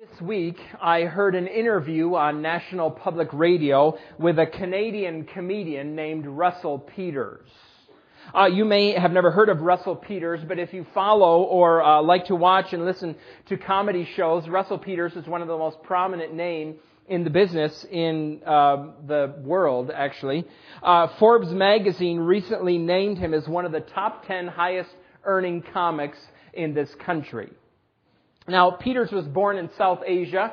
This week, I heard an interview on National Public Radio with a Canadian comedian named Russell Peters. Uh, you may have never heard of Russell Peters, but if you follow or uh, like to watch and listen to comedy shows, Russell Peters is one of the most prominent names in the business in uh, the world, actually. Uh, Forbes magazine recently named him as one of the top 10 highest earning comics in this country. Now, Peters was born in South Asia.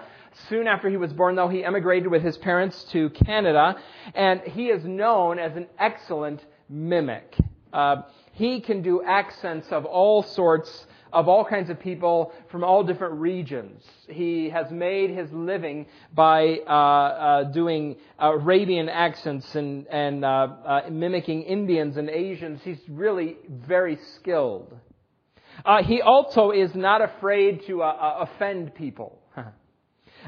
Soon after he was born, though, he emigrated with his parents to Canada, and he is known as an excellent mimic. Uh, he can do accents of all sorts, of all kinds of people from all different regions. He has made his living by uh, uh, doing Arabian accents and, and uh, uh, mimicking Indians and Asians. He's really very skilled. Uh, he also is not afraid to uh, uh offend people.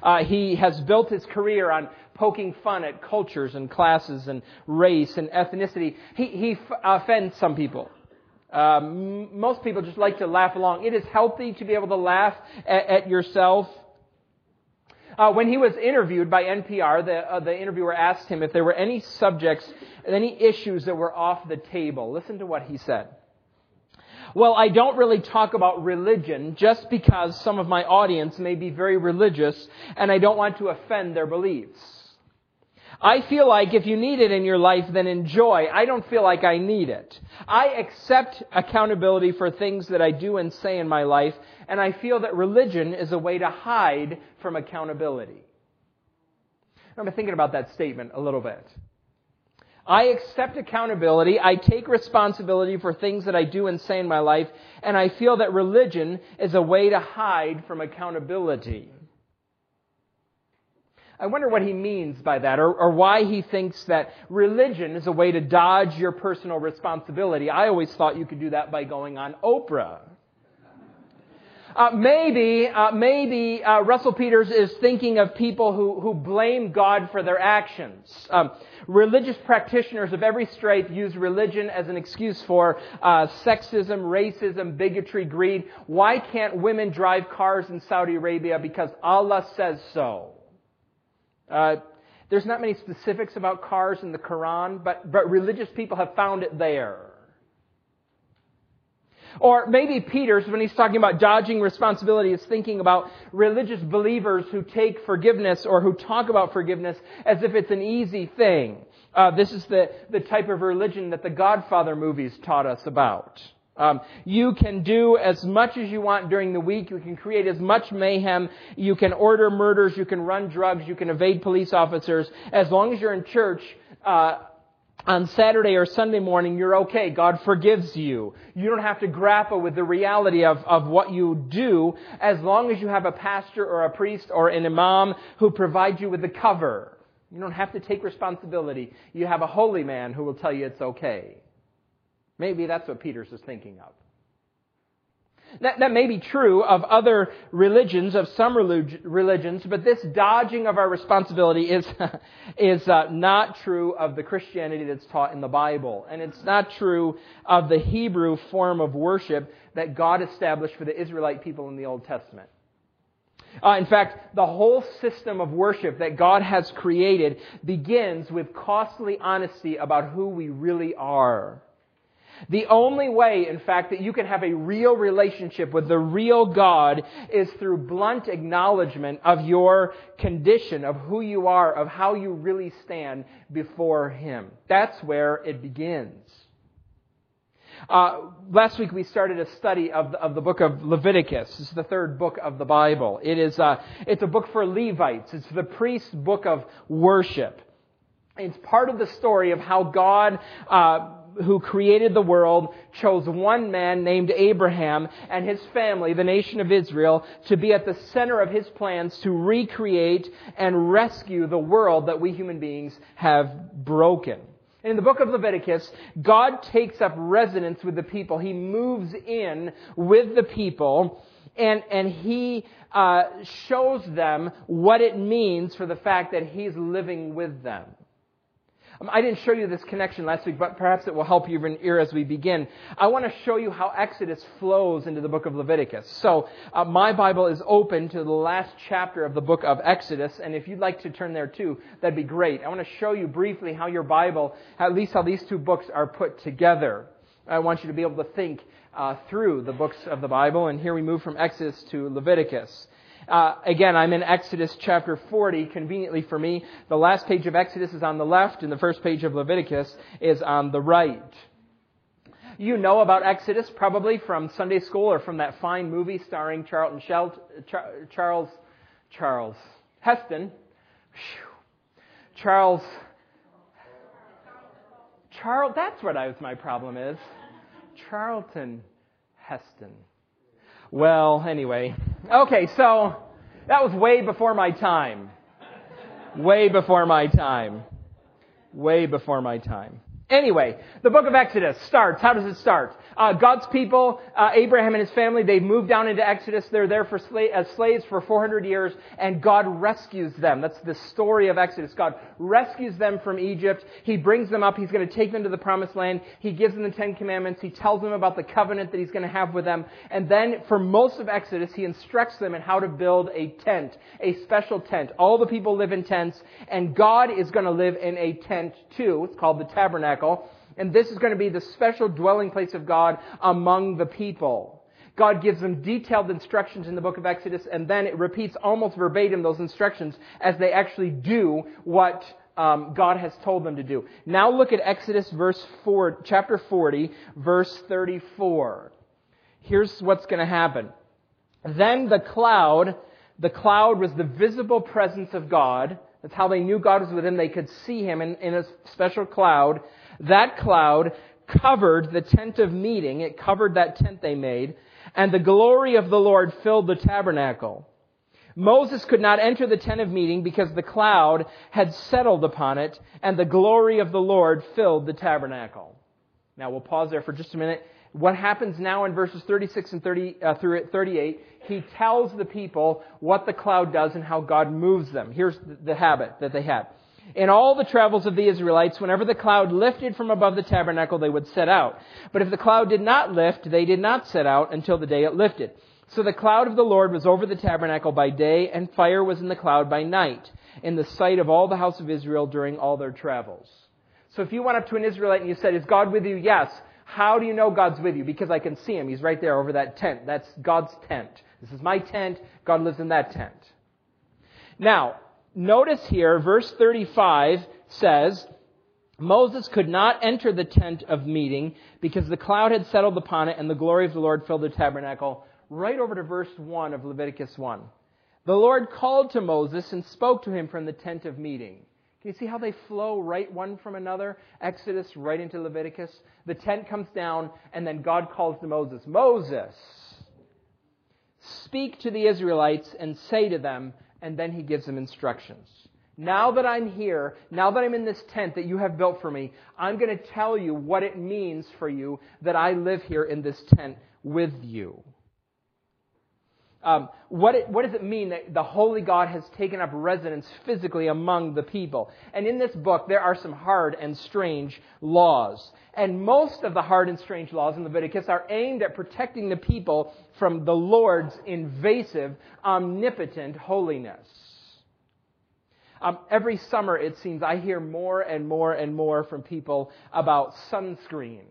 Uh, he has built his career on poking fun at cultures and classes and race and ethnicity. He, he f- offends some people. Um, most people just like to laugh along. It is healthy to be able to laugh at, at yourself. Uh, when he was interviewed by NPR, the, uh, the interviewer asked him if there were any subjects, any issues that were off the table. Listen to what he said. Well, I don't really talk about religion just because some of my audience may be very religious and I don't want to offend their beliefs. I feel like if you need it in your life, then enjoy. I don't feel like I need it. I accept accountability for things that I do and say in my life, and I feel that religion is a way to hide from accountability. I've been thinking about that statement a little bit. I accept accountability. I take responsibility for things that I do and say in my life, and I feel that religion is a way to hide from accountability. I wonder what he means by that, or, or, why he thinks that religion is a way to dodge your personal responsibility. I always thought you could do that by going on Oprah. Uh, maybe, uh, maybe uh, Russell Peters is thinking of people who, who blame God for their actions. Um, religious practitioners of every stripe use religion as an excuse for uh, sexism, racism, bigotry, greed. Why can't women drive cars in Saudi Arabia? Because Allah says so. Uh, there's not many specifics about cars in the Quran, but, but religious people have found it there. Or maybe Peters, when he's talking about dodging responsibility, is thinking about religious believers who take forgiveness or who talk about forgiveness as if it's an easy thing. Uh, this is the, the type of religion that the Godfather movies taught us about. Um, you can do as much as you want during the week. You can create as much mayhem. You can order murders. You can run drugs. You can evade police officers. As long as you're in church, uh, on Saturday or Sunday morning, you're okay. God forgives you. You don't have to grapple with the reality of, of what you do as long as you have a pastor or a priest or an imam who provides you with the cover. You don't have to take responsibility. You have a holy man who will tell you it's okay. Maybe that's what Peters is thinking of. That, that may be true of other religions, of some religions, but this dodging of our responsibility is, is uh, not true of the Christianity that's taught in the Bible. And it's not true of the Hebrew form of worship that God established for the Israelite people in the Old Testament. Uh, in fact, the whole system of worship that God has created begins with costly honesty about who we really are. The only way, in fact, that you can have a real relationship with the real God is through blunt acknowledgement of your condition, of who you are, of how you really stand before Him. That's where it begins. Uh, last week we started a study of the, of the book of Leviticus. It's the third book of the Bible. It is uh, it's a book for Levites. It's the priest's book of worship. It's part of the story of how God uh, who created the world chose one man named Abraham and his family, the nation of Israel, to be at the center of his plans to recreate and rescue the world that we human beings have broken. In the book of Leviticus, God takes up residence with the people. He moves in with the people and, and he uh, shows them what it means for the fact that he's living with them. Um, I didn't show you this connection last week, but perhaps it will help you even here as we begin. I want to show you how Exodus flows into the book of Leviticus. So, uh, my Bible is open to the last chapter of the book of Exodus, and if you'd like to turn there too, that'd be great. I want to show you briefly how your Bible, at least how these two books are put together. I want you to be able to think uh, through the books of the Bible, and here we move from Exodus to Leviticus. Uh, again, I'm in Exodus chapter 40, conveniently for me. The last page of Exodus is on the left, and the first page of Leviticus is on the right. You know about Exodus probably from Sunday school or from that fine movie starring Charlton Char, Charles Charles Heston. Whew. Charles Charles. That's what I was. My problem is Charlton Heston. Well, anyway. Okay, so that was way before my time. Way before my time. Way before my time. Anyway, the book of Exodus starts. How does it start? Uh, God's people, uh, Abraham and his family, they move down into Exodus. They're there for sla- as slaves for 400 years, and God rescues them. That's the story of Exodus. God rescues them from Egypt. He brings them up. He's going to take them to the promised land. He gives them the Ten Commandments. He tells them about the covenant that he's going to have with them. And then, for most of Exodus, he instructs them in how to build a tent, a special tent. All the people live in tents, and God is going to live in a tent too. It's called the tabernacle tabernacle, and this is going to be the special dwelling place of God among the people. God gives them detailed instructions in the book of Exodus, and then it repeats almost verbatim those instructions as they actually do what um, God has told them to do. Now look at Exodus verse four, chapter 40, verse 34. Here's what's going to happen. Then the cloud, the cloud was the visible presence of God. That's how they knew God was with them. They could see Him in, in a special cloud. That cloud covered the tent of meeting. It covered that tent they made. And the glory of the Lord filled the tabernacle. Moses could not enter the tent of meeting because the cloud had settled upon it, and the glory of the Lord filled the tabernacle. Now we'll pause there for just a minute. What happens now in verses 36 and 30 uh, through 38? He tells the people what the cloud does and how God moves them. Here's the habit that they had. In all the travels of the Israelites, whenever the cloud lifted from above the tabernacle, they would set out. But if the cloud did not lift, they did not set out until the day it lifted. So the cloud of the Lord was over the tabernacle by day, and fire was in the cloud by night, in the sight of all the house of Israel during all their travels. So if you went up to an Israelite and you said, Is God with you? Yes. How do you know God's with you? Because I can see him. He's right there over that tent. That's God's tent. This is my tent. God lives in that tent. Now, notice here, verse 35 says, Moses could not enter the tent of meeting because the cloud had settled upon it and the glory of the Lord filled the tabernacle. Right over to verse 1 of Leviticus 1. The Lord called to Moses and spoke to him from the tent of meeting. Can you see how they flow right one from another? Exodus right into Leviticus. The tent comes down and then God calls to Moses, Moses, speak to the Israelites and say to them, and then he gives them instructions. Now that I'm here, now that I'm in this tent that you have built for me, I'm going to tell you what it means for you that I live here in this tent with you. Um, what, it, what does it mean that the Holy God has taken up residence physically among the people? And in this book, there are some hard and strange laws. And most of the hard and strange laws in Leviticus are aimed at protecting the people from the Lord's invasive, omnipotent holiness. Um, every summer, it seems, I hear more and more and more from people about sunscreen.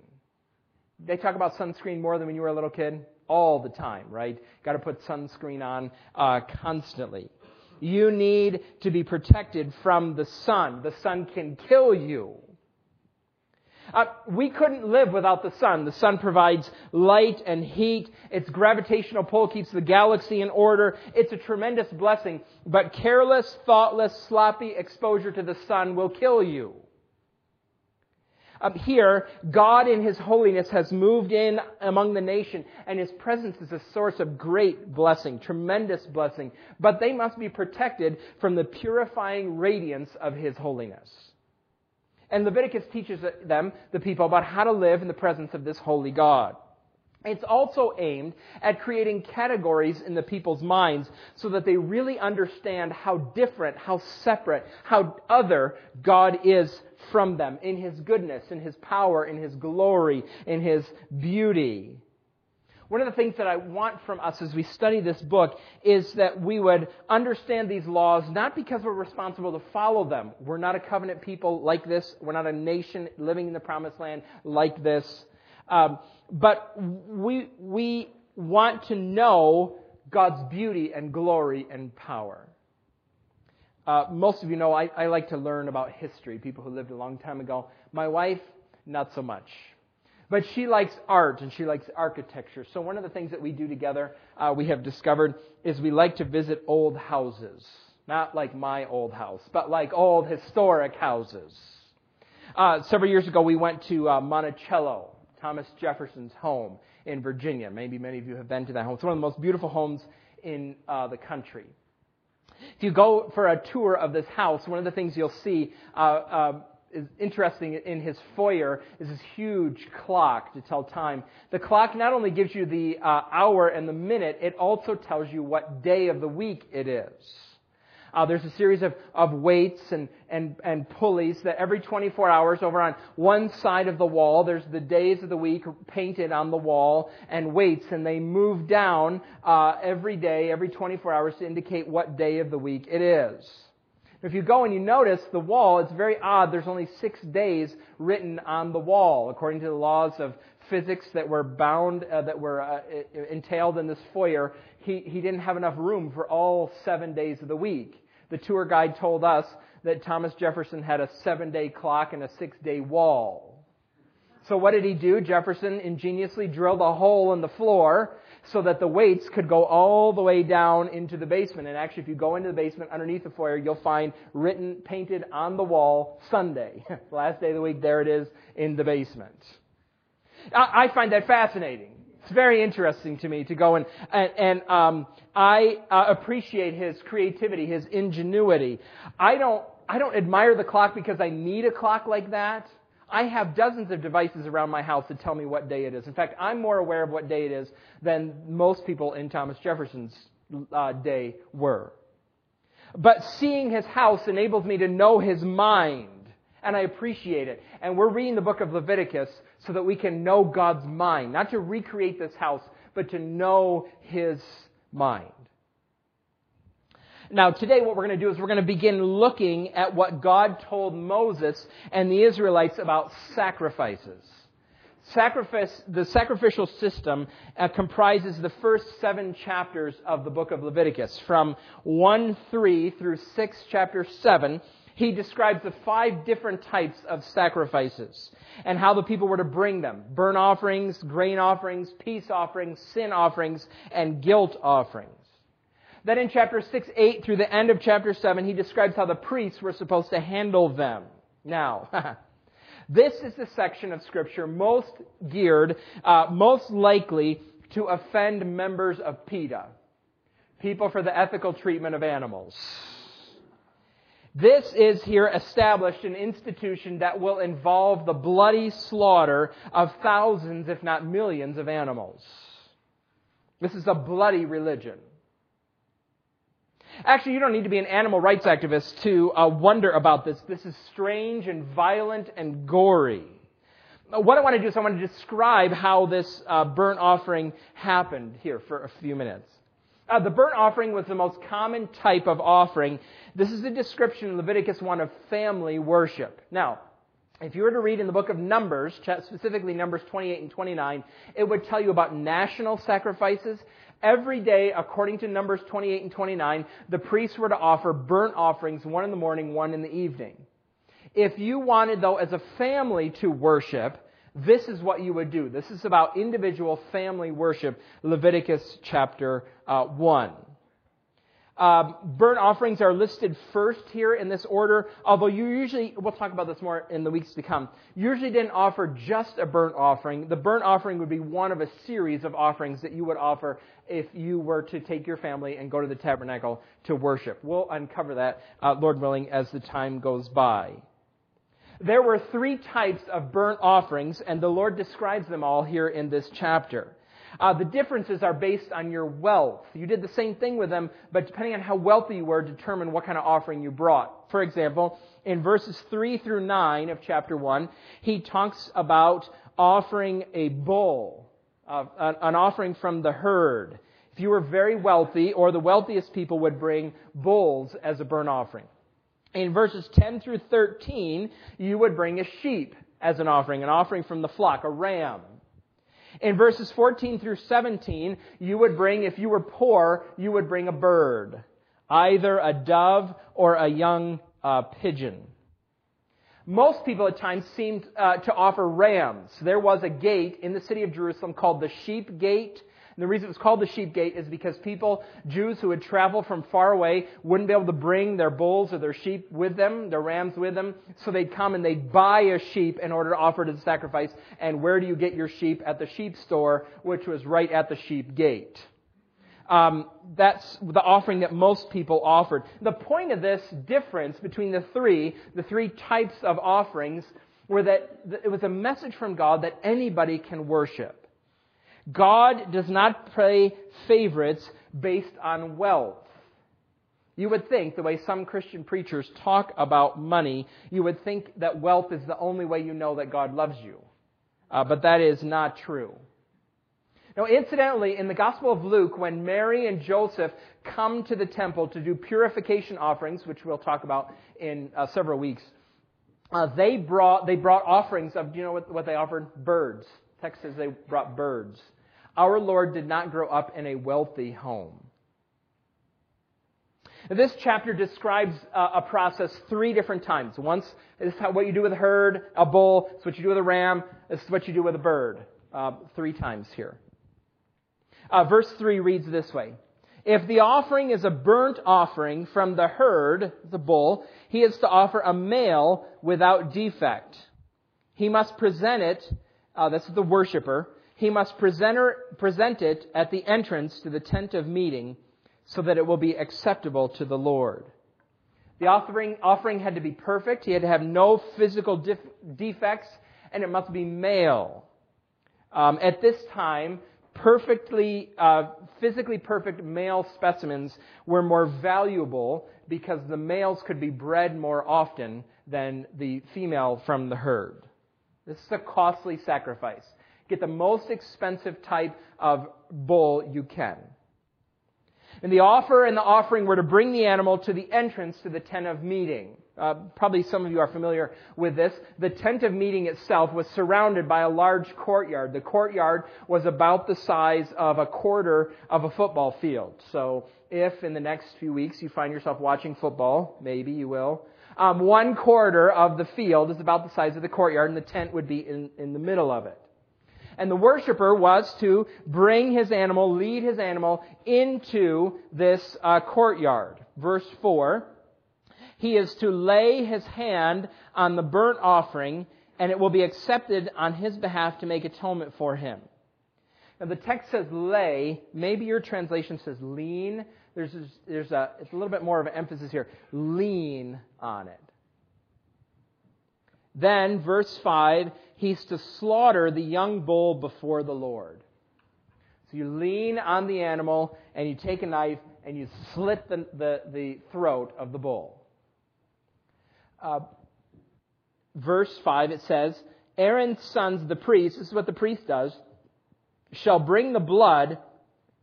They talk about sunscreen more than when you were a little kid all the time, right? Got to put sunscreen on uh, constantly. You need to be protected from the sun. The sun can kill you. Uh, we couldn't live without the sun. The sun provides light and heat. Its gravitational pull keeps the galaxy in order. It's a tremendous blessing. But careless, thoughtless, sloppy exposure to the sun will kill you. Um, here, God in His holiness has moved in among the nation, and His presence is a source of great blessing, tremendous blessing. But they must be protected from the purifying radiance of His holiness. And Leviticus teaches them, the people, about how to live in the presence of this holy God. It's also aimed at creating categories in the people's minds so that they really understand how different, how separate, how other God is from them in His goodness, in His power, in His glory, in His beauty. One of the things that I want from us as we study this book is that we would understand these laws not because we're responsible to follow them. We're not a covenant people like this. We're not a nation living in the promised land like this. Um, but we, we want to know God's beauty and glory and power. Uh, most of you know I, I like to learn about history, people who lived a long time ago. My wife, not so much. But she likes art and she likes architecture. So one of the things that we do together, uh, we have discovered, is we like to visit old houses. Not like my old house, but like old historic houses. Uh, several years ago, we went to uh, Monticello, Thomas Jefferson's home in Virginia. Maybe many of you have been to that home. It's one of the most beautiful homes in uh, the country. If you go for a tour of this house, one of the things you'll see uh, uh, is interesting in his foyer is this huge clock to tell time. The clock not only gives you the uh, hour and the minute, it also tells you what day of the week it is. Uh, there's a series of, of weights and, and, and pulleys that every 24 hours over on one side of the wall, there's the days of the week painted on the wall and weights, and they move down uh, every day, every 24 hours to indicate what day of the week it is. If you go and you notice the wall, it's very odd. There's only six days written on the wall, according to the laws of physics that were bound, uh, that were uh, entailed in this foyer. He, he didn't have enough room for all seven days of the week. The tour guide told us that Thomas Jefferson had a seven day clock and a six day wall. So what did he do? Jefferson ingeniously drilled a hole in the floor so that the weights could go all the way down into the basement. And actually, if you go into the basement underneath the foyer, you'll find written, painted on the wall, Sunday. Last day of the week, there it is in the basement. I, find that fascinating. It's very interesting to me to go and, and, and um, I uh, appreciate his creativity, his ingenuity. I don't, I don't admire the clock because I need a clock like that. I have dozens of devices around my house that tell me what day it is. In fact, I'm more aware of what day it is than most people in Thomas Jefferson's uh, day were. But seeing his house enables me to know his mind, and I appreciate it. And we're reading the book of Leviticus so that we can know God's mind, not to recreate this house, but to know his mind. Now, today what we're going to do is we're going to begin looking at what God told Moses and the Israelites about sacrifices. Sacrifice, the sacrificial system uh, comprises the first seven chapters of the book of Leviticus. From 1 3 through 6 chapter 7, he describes the five different types of sacrifices and how the people were to bring them burnt offerings, grain offerings, peace offerings, sin offerings, and guilt offerings. Then in chapter 6, 8 through the end of chapter 7, he describes how the priests were supposed to handle them. Now, this is the section of Scripture most geared, uh, most likely to offend members of PETA, people for the ethical treatment of animals. This is here established an institution that will involve the bloody slaughter of thousands, if not millions, of animals. This is a bloody religion. Actually, you don't need to be an animal rights activist to uh, wonder about this. This is strange and violent and gory. What I want to do is I want to describe how this uh, burnt offering happened here for a few minutes. Uh, the burnt offering was the most common type of offering. This is a description in Leviticus 1 of family worship. Now, if you were to read in the book of Numbers, specifically Numbers 28 and 29, it would tell you about national sacrifices Every day, according to Numbers 28 and 29, the priests were to offer burnt offerings, one in the morning, one in the evening. If you wanted, though, as a family to worship, this is what you would do. This is about individual family worship, Leviticus chapter uh, 1. Um, burnt offerings are listed first here in this order, although you usually, we'll talk about this more in the weeks to come, usually didn't offer just a burnt offering. The burnt offering would be one of a series of offerings that you would offer if you were to take your family and go to the tabernacle to worship. We'll uncover that, uh, Lord willing, as the time goes by. There were three types of burnt offerings, and the Lord describes them all here in this chapter. Uh, the differences are based on your wealth. You did the same thing with them, but depending on how wealthy you were, determine what kind of offering you brought. For example, in verses 3 through 9 of chapter 1, he talks about offering a bull, uh, an offering from the herd. If you were very wealthy, or the wealthiest people would bring bulls as a burnt offering. In verses 10 through 13, you would bring a sheep as an offering, an offering from the flock, a ram. In verses 14 through 17, you would bring, if you were poor, you would bring a bird, either a dove or a young uh, pigeon. Most people at times seemed uh, to offer rams. There was a gate in the city of Jerusalem called the Sheep Gate. And the reason it was called the sheep gate is because people, Jews who would travel from far away, wouldn't be able to bring their bulls or their sheep with them, their rams with them. So they'd come and they'd buy a sheep in order to offer it as a sacrifice. And where do you get your sheep? At the sheep store, which was right at the sheep gate. Um, that's the offering that most people offered. The point of this difference between the three, the three types of offerings, were that it was a message from God that anybody can worship. God does not play favorites based on wealth. You would think, the way some Christian preachers talk about money, you would think that wealth is the only way you know that God loves you. Uh, but that is not true. Now, incidentally, in the Gospel of Luke, when Mary and Joseph come to the temple to do purification offerings, which we'll talk about in uh, several weeks, uh, they brought they brought offerings of. Do you know what, what they offered? Birds. text says they brought birds. Our Lord did not grow up in a wealthy home. This chapter describes a process three different times. Once, this is what you do with a herd, a bull. It's what you do with a ram. Is what you do with a bird. Uh, three times here. Uh, verse 3 reads this way. If the offering is a burnt offering from the herd, the bull, he is to offer a male without defect. He must present it, uh, this is the worshiper, he must present, present it at the entrance to the tent of meeting so that it will be acceptable to the Lord. The offering, offering had to be perfect. He had to have no physical def, defects, and it must be male. Um, at this time, perfectly, uh, physically perfect male specimens were more valuable because the males could be bred more often than the female from the herd. This is a costly sacrifice. Get the most expensive type of bull you can. And the offer and the offering were to bring the animal to the entrance to the tent of meeting. Uh, probably some of you are familiar with this. The tent of meeting itself was surrounded by a large courtyard. The courtyard was about the size of a quarter of a football field. So if in the next few weeks you find yourself watching football, maybe you will, um, one quarter of the field is about the size of the courtyard and the tent would be in, in the middle of it. And the worshiper was to bring his animal, lead his animal into this uh, courtyard. Verse 4 He is to lay his hand on the burnt offering, and it will be accepted on his behalf to make atonement for him. Now the text says lay. Maybe your translation says lean. There's, there's a, it's a little bit more of an emphasis here. Lean on it. Then, verse 5, he's to slaughter the young bull before the Lord. So you lean on the animal and you take a knife and you slit the, the, the throat of the bull. Uh, verse 5, it says, Aaron's sons, the priests, this is what the priest does, shall bring the blood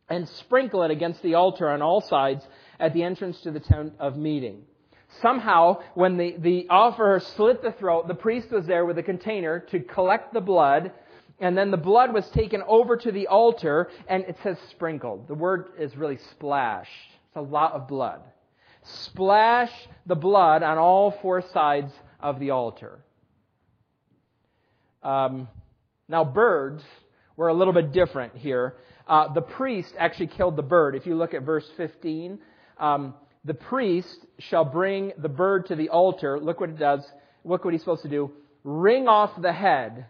and sprinkle it against the altar on all sides at the entrance to the tent of meeting. Somehow, when the, the offerer slit the throat, the priest was there with a container to collect the blood, and then the blood was taken over to the altar, and it says sprinkled. The word is really splash. It's a lot of blood. Splash the blood on all four sides of the altar. Um, now, birds were a little bit different here. Uh, the priest actually killed the bird. If you look at verse 15, um, the priest shall bring the bird to the altar. Look what it does. Look what he's supposed to do. Wring off the head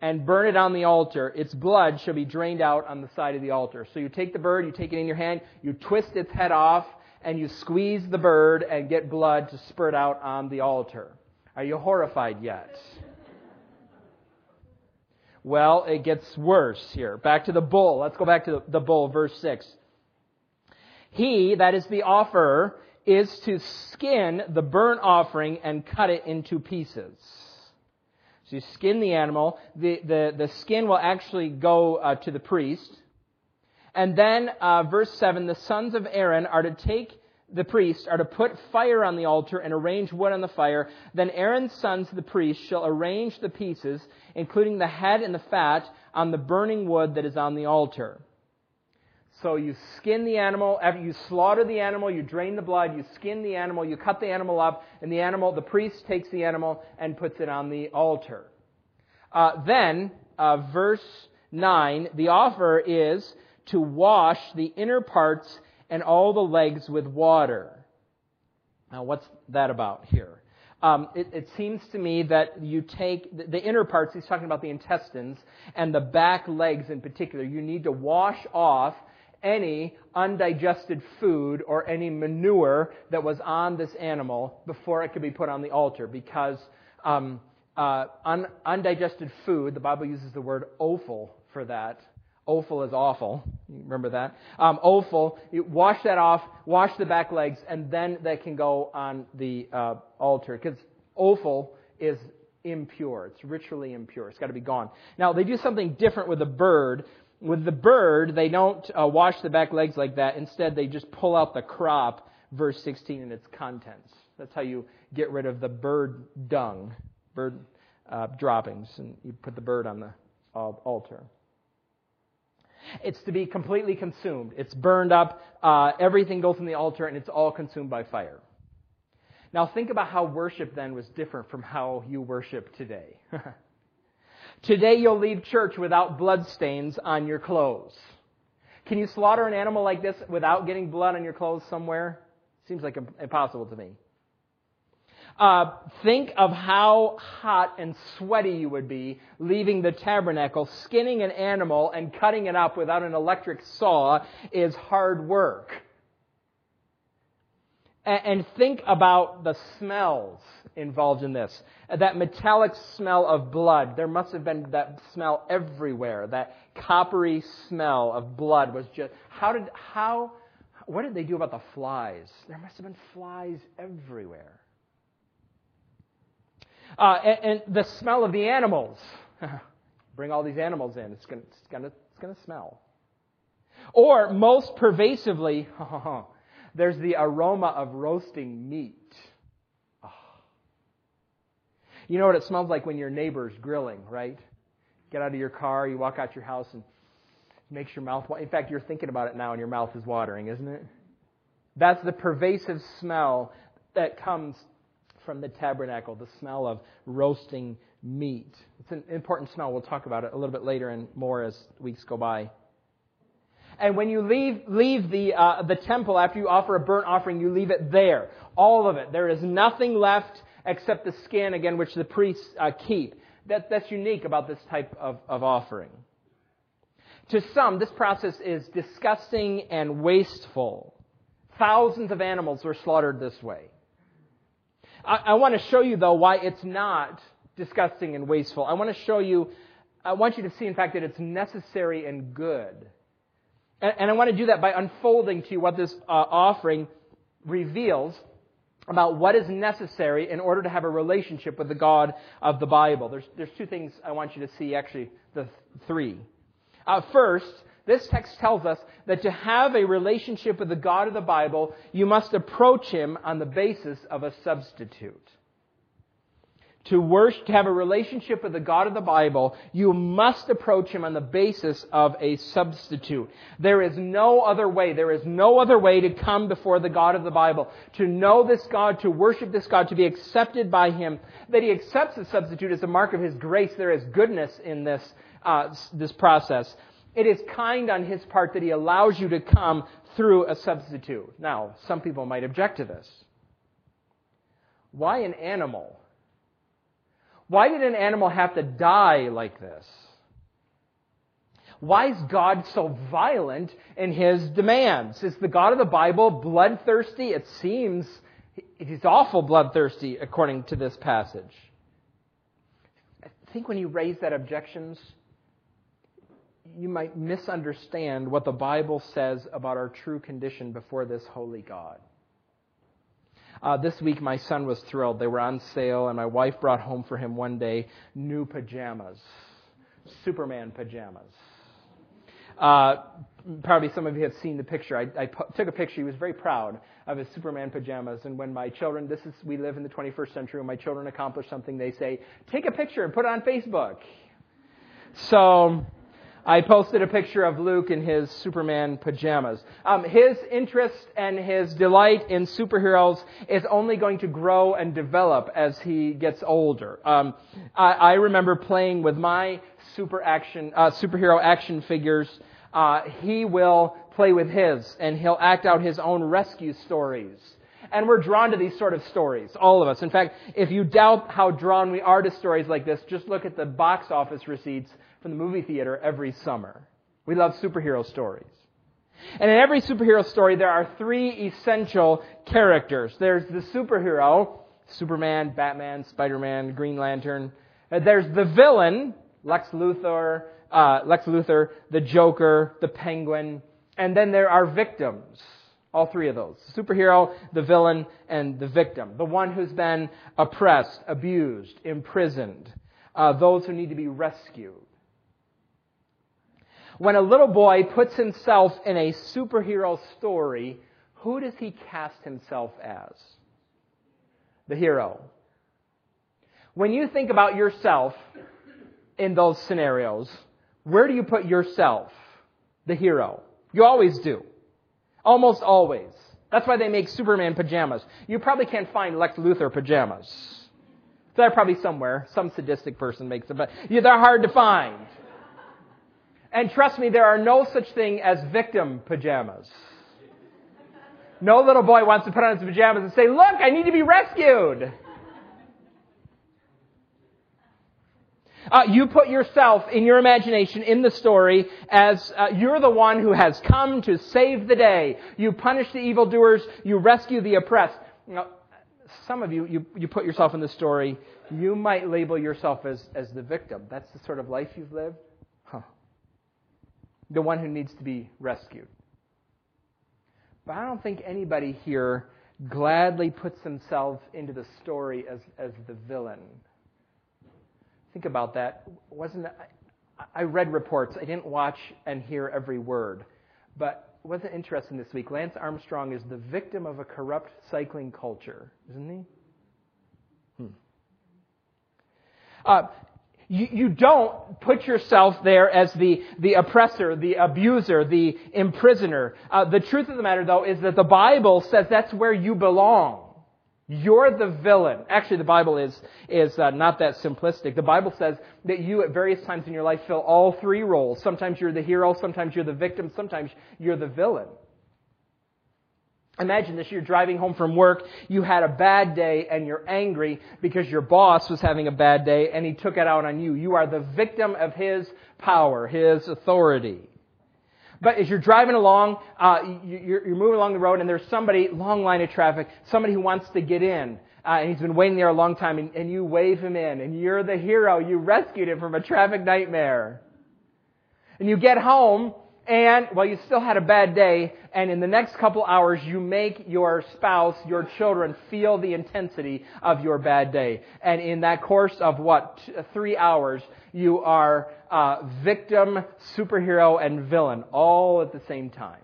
and burn it on the altar. Its blood shall be drained out on the side of the altar. So you take the bird, you take it in your hand, you twist its head off, and you squeeze the bird and get blood to spurt out on the altar. Are you horrified yet? Well, it gets worse here. Back to the bull. Let's go back to the bull, verse 6. He, that is the offerer, is to skin the burnt offering and cut it into pieces. So you skin the animal. The, the, the skin will actually go uh, to the priest. And then, uh, verse 7, the sons of Aaron are to take the priest are to put fire on the altar and arrange wood on the fire. Then Aaron's sons, the priests, shall arrange the pieces, including the head and the fat, on the burning wood that is on the altar. So you skin the animal, after you slaughter the animal, you drain the blood, you skin the animal, you cut the animal up, and the animal, the priest takes the animal and puts it on the altar. Uh, then, uh, verse 9, the offer is to wash the inner parts and all the legs with water. Now, what's that about here? Um, it, it, seems to me that you take the, the inner parts, he's talking about the intestines, and the back legs in particular, you need to wash off any undigested food or any manure that was on this animal before it could be put on the altar because um, uh, un, undigested food, the Bible uses the word offal for that, Offal is awful. You Remember that? Um, offal, you wash that off, wash the back legs, and then that can go on the uh, altar. Because offal is impure. It's ritually impure. It's got to be gone. Now, they do something different with the bird. With the bird, they don't uh, wash the back legs like that. Instead, they just pull out the crop, verse 16, and its contents. That's how you get rid of the bird dung, bird uh, droppings, and you put the bird on the uh, altar. It's to be completely consumed. It's burned up. Uh, everything goes on the altar, and it's all consumed by fire. Now, think about how worship then was different from how you worship today. today, you'll leave church without bloodstains on your clothes. Can you slaughter an animal like this without getting blood on your clothes somewhere? Seems like impossible to me. Uh, think of how hot and sweaty you would be leaving the tabernacle. Skinning an animal and cutting it up without an electric saw is hard work. And, think about the smells involved in this. That metallic smell of blood. There must have been that smell everywhere. That coppery smell of blood was just, how did, how, what did they do about the flies? There must have been flies everywhere. Uh, and, and, the smell of the animals. Bring all these animals in. It's gonna it's gonna it's gonna smell. Or most pervasively, there's the aroma of roasting meat. Oh. You know what it smells like when your neighbor's grilling, right? Get out of your car, you walk out your house, and it makes your mouth. In fact, you're thinking about it now, and your mouth is watering, isn't it? That's the pervasive smell that comes from the tabernacle, the smell of roasting meat. It's an important smell. We'll talk about it a little bit later and more as weeks go by. And when you leave, leave the, uh, the temple after you offer a burnt offering, you leave it there. All of it. There is nothing left except the skin, again, which the priests uh, keep. That, that's unique about this type of, of offering. To some, this process is disgusting and wasteful. Thousands of animals were slaughtered this way. I, I want to show you, though, why it's not disgusting and wasteful. I want to show you, I want you to see, in fact, that it's necessary and good. And, and I want to do that by unfolding to you what this uh, offering reveals about what is necessary in order to have a relationship with the God of the Bible. There's, there's two things I want you to see, actually, the th- three. Uh, first, this text tells us that to have a relationship with the God of the Bible, you must approach Him on the basis of a substitute. To worship, to have a relationship with the God of the Bible, you must approach Him on the basis of a substitute. There is no other way. There is no other way to come before the God of the Bible. To know this God, to worship this God, to be accepted by Him. That He accepts the substitute is a mark of His grace. There is goodness in this, uh, this process. It is kind on his part that he allows you to come through a substitute. Now, some people might object to this. Why an animal? Why did an animal have to die like this? Why is God so violent in his demands? Is the God of the Bible bloodthirsty? It seems he's awful bloodthirsty according to this passage. I think when you raise that objections, you might misunderstand what the Bible says about our true condition before this holy God. Uh, this week, my son was thrilled. They were on sale, and my wife brought home for him one day new pajamas, Superman pajamas. Uh, probably some of you have seen the picture. I, I took a picture. He was very proud of his Superman pajamas. And when my children, this is, we live in the 21st century, when my children accomplish something, they say, take a picture and put it on Facebook. So, I posted a picture of Luke in his Superman pajamas. Um, his interest and his delight in superheroes is only going to grow and develop as he gets older. Um, I, I, remember playing with my super action, uh, superhero action figures. Uh, he will play with his, and he'll act out his own rescue stories. And we're drawn to these sort of stories, all of us. In fact, if you doubt how drawn we are to stories like this, just look at the box office receipts from the movie theater every summer. We love superhero stories. And in every superhero story, there are three essential characters. There's the superhero, Superman, Batman, Spider-Man, Green Lantern. Uh, there's the villain, Lex Luthor, uh, Lex Luthor, the Joker, the Penguin. And then there are victims. All three of those. The Superhero, the villain, and the victim. The one who's been oppressed, abused, imprisoned. Uh, those who need to be rescued. When a little boy puts himself in a superhero story, who does he cast himself as? The hero. When you think about yourself in those scenarios, where do you put yourself? The hero. You always do. Almost always. That's why they make Superman pajamas. You probably can't find Lex Luthor pajamas. They're probably somewhere. Some sadistic person makes them, but they're hard to find. And trust me, there are no such thing as victim pajamas. No little boy wants to put on his pajamas and say, look, I need to be rescued. Uh, you put yourself in your imagination in the story as uh, you're the one who has come to save the day. You punish the evildoers. You rescue the oppressed. Know, some of you, you, you put yourself in the story. You might label yourself as, as the victim. That's the sort of life you've lived the one who needs to be rescued. But I don't think anybody here gladly puts themselves into the story as, as the villain. Think about that. Wasn't I, I read reports. I didn't watch and hear every word, but wasn't interesting this week. Lance Armstrong is the victim of a corrupt cycling culture, isn't he? Hmm. Uh, you, you don't put yourself there as the, the oppressor, the abuser, the imprisoner. Uh, the truth of the matter, though, is that the Bible says that's where you belong. You're the villain. Actually, the Bible is, is uh, not that simplistic. The Bible says that you at various times in your life fill all three roles. Sometimes you're the hero, sometimes you're the victim, sometimes you're the villain. Imagine this, you're driving home from work, you had a bad day and you're angry because your boss was having a bad day and he took it out on you. You are the victim of his power, his authority. But as you're driving along, uh, you're, you're, moving along the road and there's somebody, long line of traffic, somebody who wants to get in. Uh, and he's been waiting there a long time and, and you wave him in and you're the hero. You rescued him from a traffic nightmare. And you get home and, well, you still had a bad day, and in the next couple hours, you make your spouse, your children, feel the intensity of your bad day. And in that course of what, three hours, you are uh, victim, superhero, and villain, all at the same time.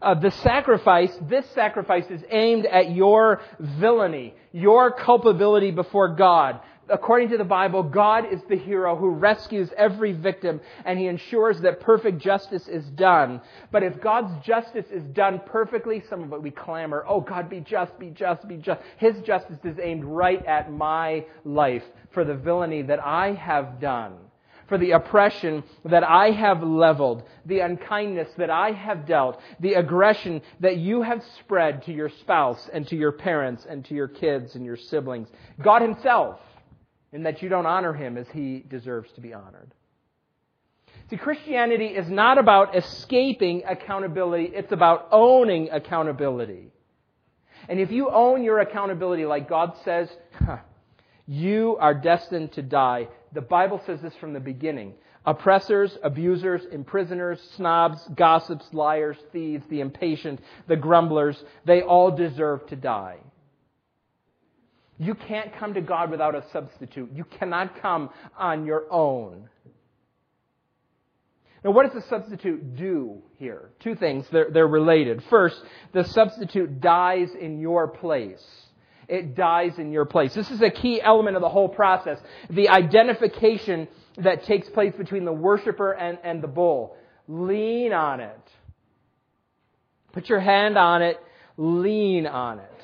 Uh, the sacrifice, this sacrifice is aimed at your villainy, your culpability before God according to the Bible, God is the hero who rescues every victim and he ensures that perfect justice is done. But if God's justice is done perfectly, some of it we clamor, oh God, be just, be just, be just. His justice is aimed right at my life for the villainy that I have done. For the oppression that I have leveled, the unkindness that I have dealt, the aggression that you have spread to your spouse and to your parents and to your kids and your siblings. God Himself in that you don't honor him as he deserves to be honored. See, Christianity is not about escaping accountability, it's about owning accountability. And if you own your accountability like God says, huh, you are destined to die The Bible says this from the beginning. Oppressors, abusers, imprisoners, snobs, gossips, liars, thieves, the impatient, the grumblers, they all deserve to die. You can't come to God without a substitute. You cannot come on your own. Now, what does the substitute do here? Two things, they're, they're related. First, the substitute dies in your place. It dies in your place. This is a key element of the whole process. The identification that takes place between the worshiper and, and the bull. Lean on it. Put your hand on it. Lean on it.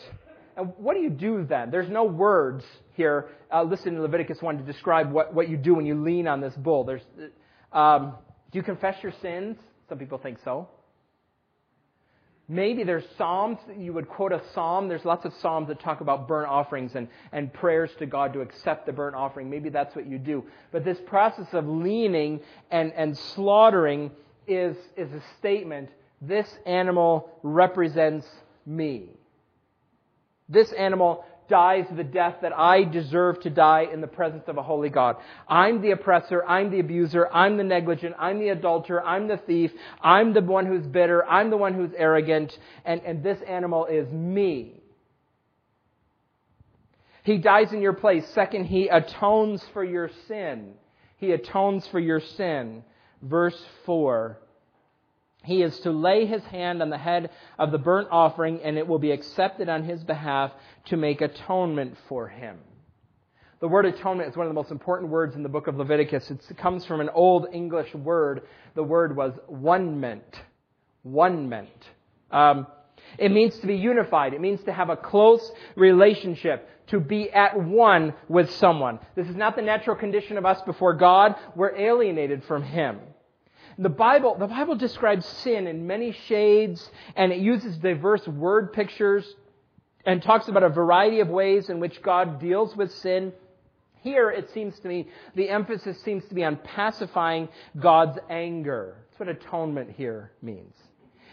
And what do you do then? There's no words here. Uh, listen to Leviticus 1 to describe what, what you do when you lean on this bull. There's, um, do you confess your sins? Some people think so. Maybe there's Psalms, you would quote a Psalm. There's lots of Psalms that talk about burnt offerings and, and prayers to God to accept the burnt offering. Maybe that's what you do. But this process of leaning and, and slaughtering is, is a statement this animal represents me. This animal dies the death that I deserve to die in the presence of a holy God. I'm the oppressor. I'm the abuser. I'm the negligent. I'm the adulterer. I'm the thief. I'm the one who's bitter. I'm the one who's arrogant. And, and this animal is me. He dies in your place. Second, he atones for your sin. He atones for your sin. Verse 4 he is to lay his hand on the head of the burnt offering, and it will be accepted on his behalf to make atonement for him. The word atonement is one of the most important words in the book of Leviticus. It comes from an old English word. The word was one-ment. One-ment. Um, it means to be unified. It means to have a close relationship, to be at one with someone. This is not the natural condition of us before God. We're alienated from Him. The Bible, the Bible describes sin in many shades and it uses diverse word pictures and talks about a variety of ways in which God deals with sin. Here, it seems to me, the emphasis seems to be on pacifying God's anger. That's what atonement here means.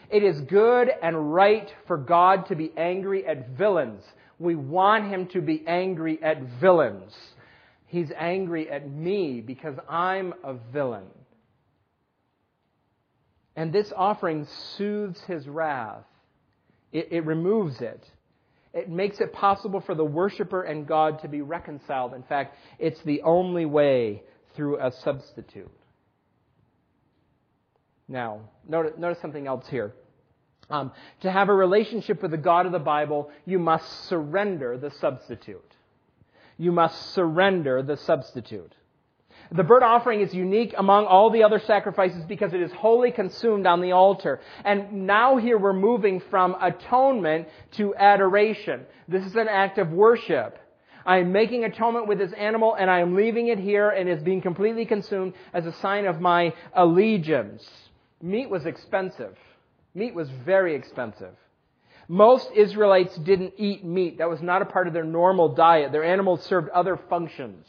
It is good and right for God to be angry at villains. We want Him to be angry at villains. He's angry at me because I'm a villain. And this offering soothes his wrath. It, it, removes it. It makes it possible for the worshiper and God to be reconciled. In fact, it's the only way through a substitute. Now, notice, notice something else here. Um, to have a relationship with the God of the Bible, you must surrender the substitute. You must surrender the substitute. The burnt offering is unique among all the other sacrifices because it is wholly consumed on the altar. And now here we're moving from atonement to adoration. This is an act of worship. I am making atonement with this animal and I am leaving it here and is being completely consumed as a sign of my allegiance. Meat was expensive. Meat was very expensive. Most Israelites didn't eat meat. That was not a part of their normal diet. Their animals served other functions.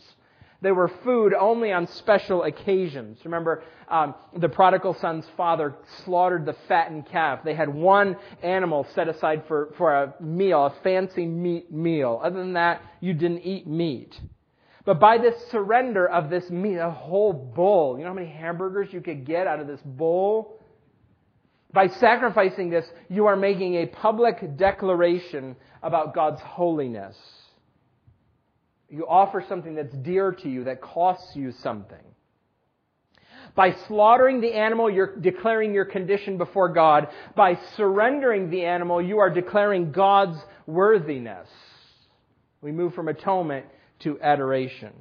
They were food only on special occasions. Remember, um, the prodigal son's father slaughtered the fattened calf. They had one animal set aside for, for a meal, a fancy meat meal. Other than that, you didn't eat meat. But by this surrender of this meat, a whole bull, you know how many hamburgers you could get out of this bull? By sacrificing this, you are making a public declaration about God's holiness. You offer something that's dear to you, that costs you something. By slaughtering the animal, you're declaring your condition before God. By surrendering the animal, you are declaring God's worthiness. We move from atonement to adoration.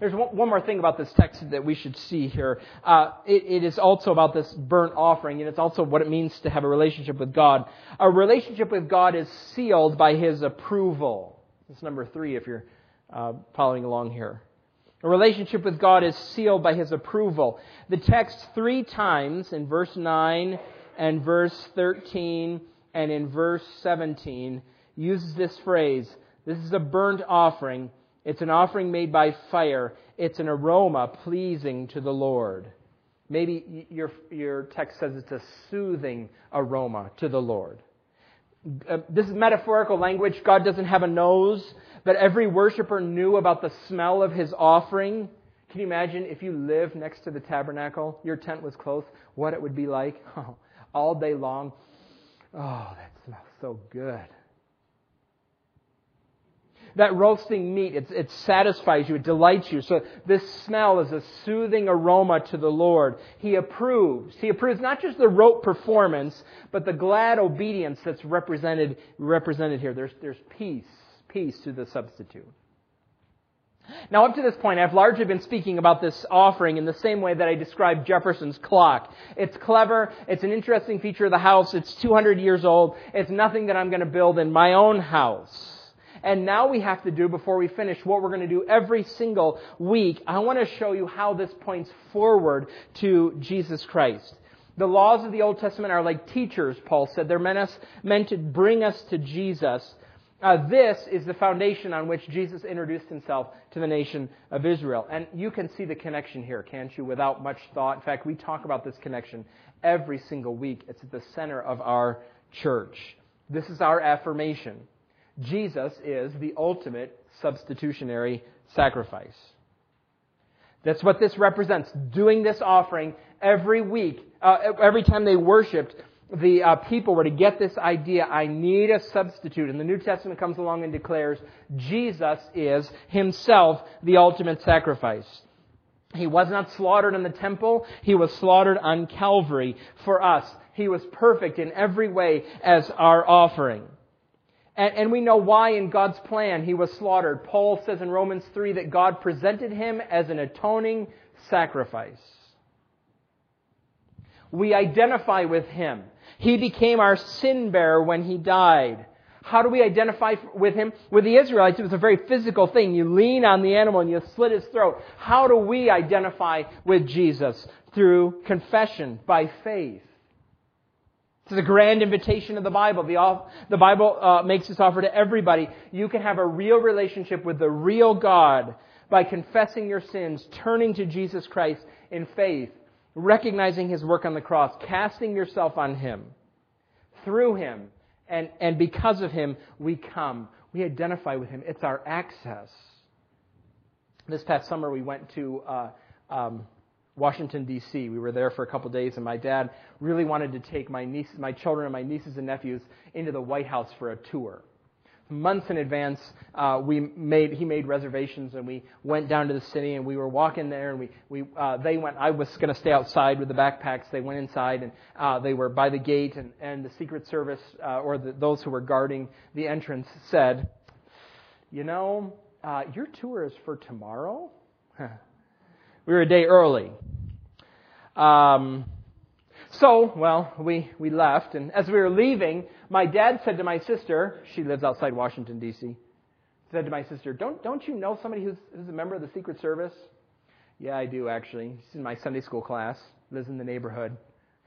There's one more thing about this text that we should see here. Uh, it, it is also about this burnt offering, and it's also what it means to have a relationship with God. A relationship with God is sealed by His approval. That's number three if you're uh, following along here. A relationship with God is sealed by His approval. The text three times in verse 9 and verse 13 and in verse 17 uses this phrase. This is a burnt offering. It's an offering made by fire. It's an aroma pleasing to the Lord. Maybe your, your text says it's a soothing aroma to the Lord. Uh, this is metaphorical language. God doesn't have a nose, but every worshiper knew about the smell of his offering. Can you imagine if you lived next to the tabernacle, your tent was close, what it would be like? Oh, all day long. Oh, that smells so good. That roasting meat, it, it satisfies you, it delights you. So this smell is a soothing aroma to the Lord. He approves. He approves not just the rote performance, but the glad obedience that's represented, represented here. There's, there's peace, peace to the substitute. Now, up to this point, I've largely been speaking about this offering in the same way that I described Jefferson's clock. It's clever. It's an interesting feature of the house. It's 200 years old. It's nothing that I'm going to build in my own house. And now we have to do, before we finish, what we're going to do every single week. I want to show you how this points forward to Jesus Christ. The laws of the Old Testament are like teachers, Paul said. They're meant, us, meant to bring us to Jesus. Uh, this is the foundation on which Jesus introduced himself to the nation of Israel. And you can see the connection here, can't you, without much thought. In fact, we talk about this connection every single week. It's at the center of our church. This is our affirmation. Jesus is the ultimate substitutionary sacrifice. That's what this represents. Doing this offering every week, uh, every time they worshiped, the uh, people were to get this idea I need a substitute. And the New Testament comes along and declares Jesus is himself the ultimate sacrifice. He was not slaughtered in the temple, he was slaughtered on Calvary for us. He was perfect in every way as our offering. And, and, we know why in God's plan he was slaughtered. Paul says in Romans 3 that God presented him as an atoning sacrifice. We identify with him. He became our sin bearer when he died. How do we identify with him? With the Israelites, it was a very physical thing. You lean on the animal and you slit his throat. How do we identify with Jesus? Through confession, by faith. It's the grand invitation of the Bible. The, the Bible uh, makes this offer to everybody. You can have a real relationship with the real God by confessing your sins, turning to Jesus Christ in faith, recognizing His work on the cross, casting yourself on Him. Through Him, and, and because of Him, we come. We identify with Him. It's our access. This past summer, we went to uh, um, Washington, D.C. We were there for a couple days, and my dad really wanted to take my, niece, my children and my nieces and nephews into the White House for a tour. Months in advance, uh, we made, he made reservations, and we went down to the city, and we were walking there, and we, we, uh, they went, I was going to stay outside with the backpacks. They went inside, and uh, they were by the gate, and, and the Secret Service, uh, or the, those who were guarding the entrance, said, You know, uh, your tour is for tomorrow? We were a day early. Um, so, well, we, we left, and as we were leaving, my dad said to my sister, she lives outside Washington, D.C., said to my sister, don't, don't you know somebody who's, who's a member of the Secret Service? Yeah, I do, actually. She's in my Sunday school class, lives in the neighborhood.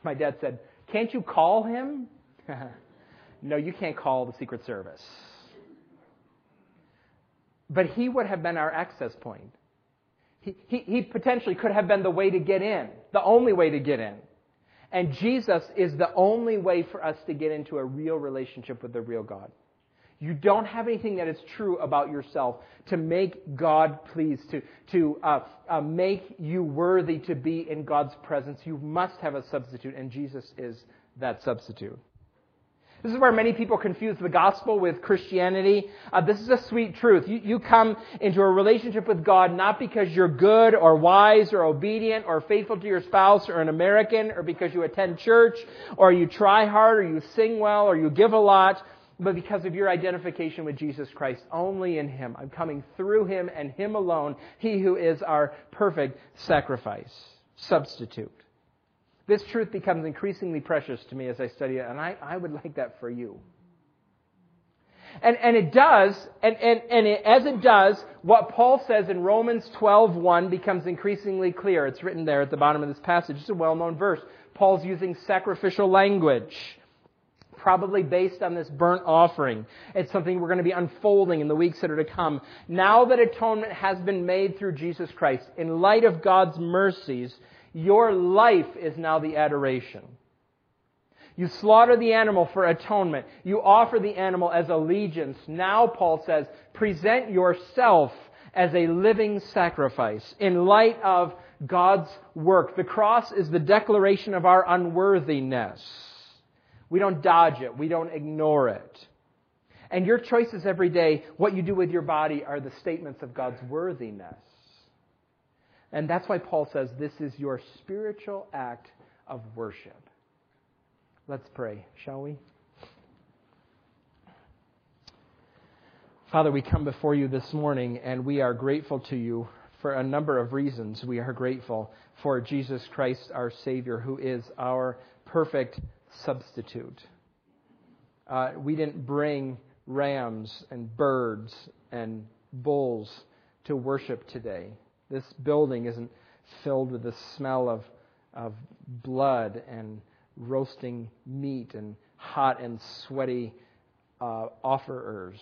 My dad said, Can't you call him? no, you can't call the Secret Service. But he would have been our access point. He, he, potentially could have been the way to get in, the only way to get in. And Jesus is the only way for us to get into a real relationship with the real God. You don't have anything that is true about yourself to make God pleased, to, to uh, uh, make you worthy to be in God's presence. You must have a substitute, and Jesus is that substitute. This is where many people confuse the gospel with Christianity. Uh, this is a sweet truth. You, you come into a relationship with God not because you're good or wise or obedient or faithful to your spouse or an American or because you attend church or you try hard or you sing well or you give a lot, but because of your identification with Jesus Christ. Only in Him. I'm coming through Him and Him alone, He who is our perfect sacrifice, substitute. This truth becomes increasingly precious to me as I study it, and I, I would like that for you. And, and it does, and, and, and it, as it does, what Paul says in Romans 12.1 becomes increasingly clear. It's written there at the bottom of this passage. It's a well-known verse. Paul's using sacrificial language, probably based on this burnt offering. It's something we're going to be unfolding in the weeks that are to come. Now that atonement has been made through Jesus Christ, in light of God's mercies, your life is now the adoration. You slaughter the animal for atonement. You offer the animal as allegiance. Now, Paul says, present yourself as a living sacrifice in light of God's work. The cross is the declaration of our unworthiness. We don't dodge it. We don't ignore it. And your choices every day, what you do with your body, are the statements of God's worthiness. And that's why Paul says this is your spiritual act of worship. Let's pray, shall we? Father, we come before you this morning and we are grateful to you for a number of reasons. We are grateful for Jesus Christ, our Savior, who is our perfect substitute. Uh, we didn't bring rams and birds and bulls to worship today. This building isn't filled with the smell of, of blood and roasting meat and hot and sweaty uh, offerers.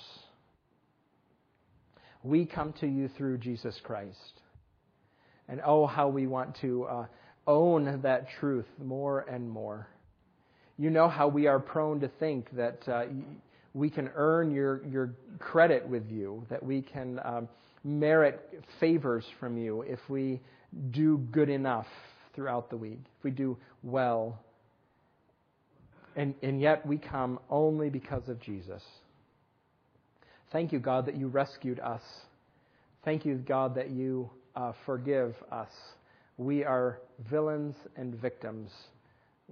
We come to you through Jesus Christ. And oh, how we want to uh, own that truth more and more. You know how we are prone to think that uh, we can earn your, your credit with you, that we can um, merit favors from you if we do good enough throughout the week, if we do well. And, and yet we come only because of Jesus. Thank you, God, that you rescued us. Thank you, God, that you uh, forgive us. We are villains and victims.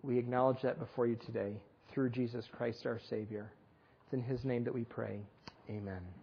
We acknowledge that before you today through Jesus Christ our Savior. It's in His name that we pray. Amen.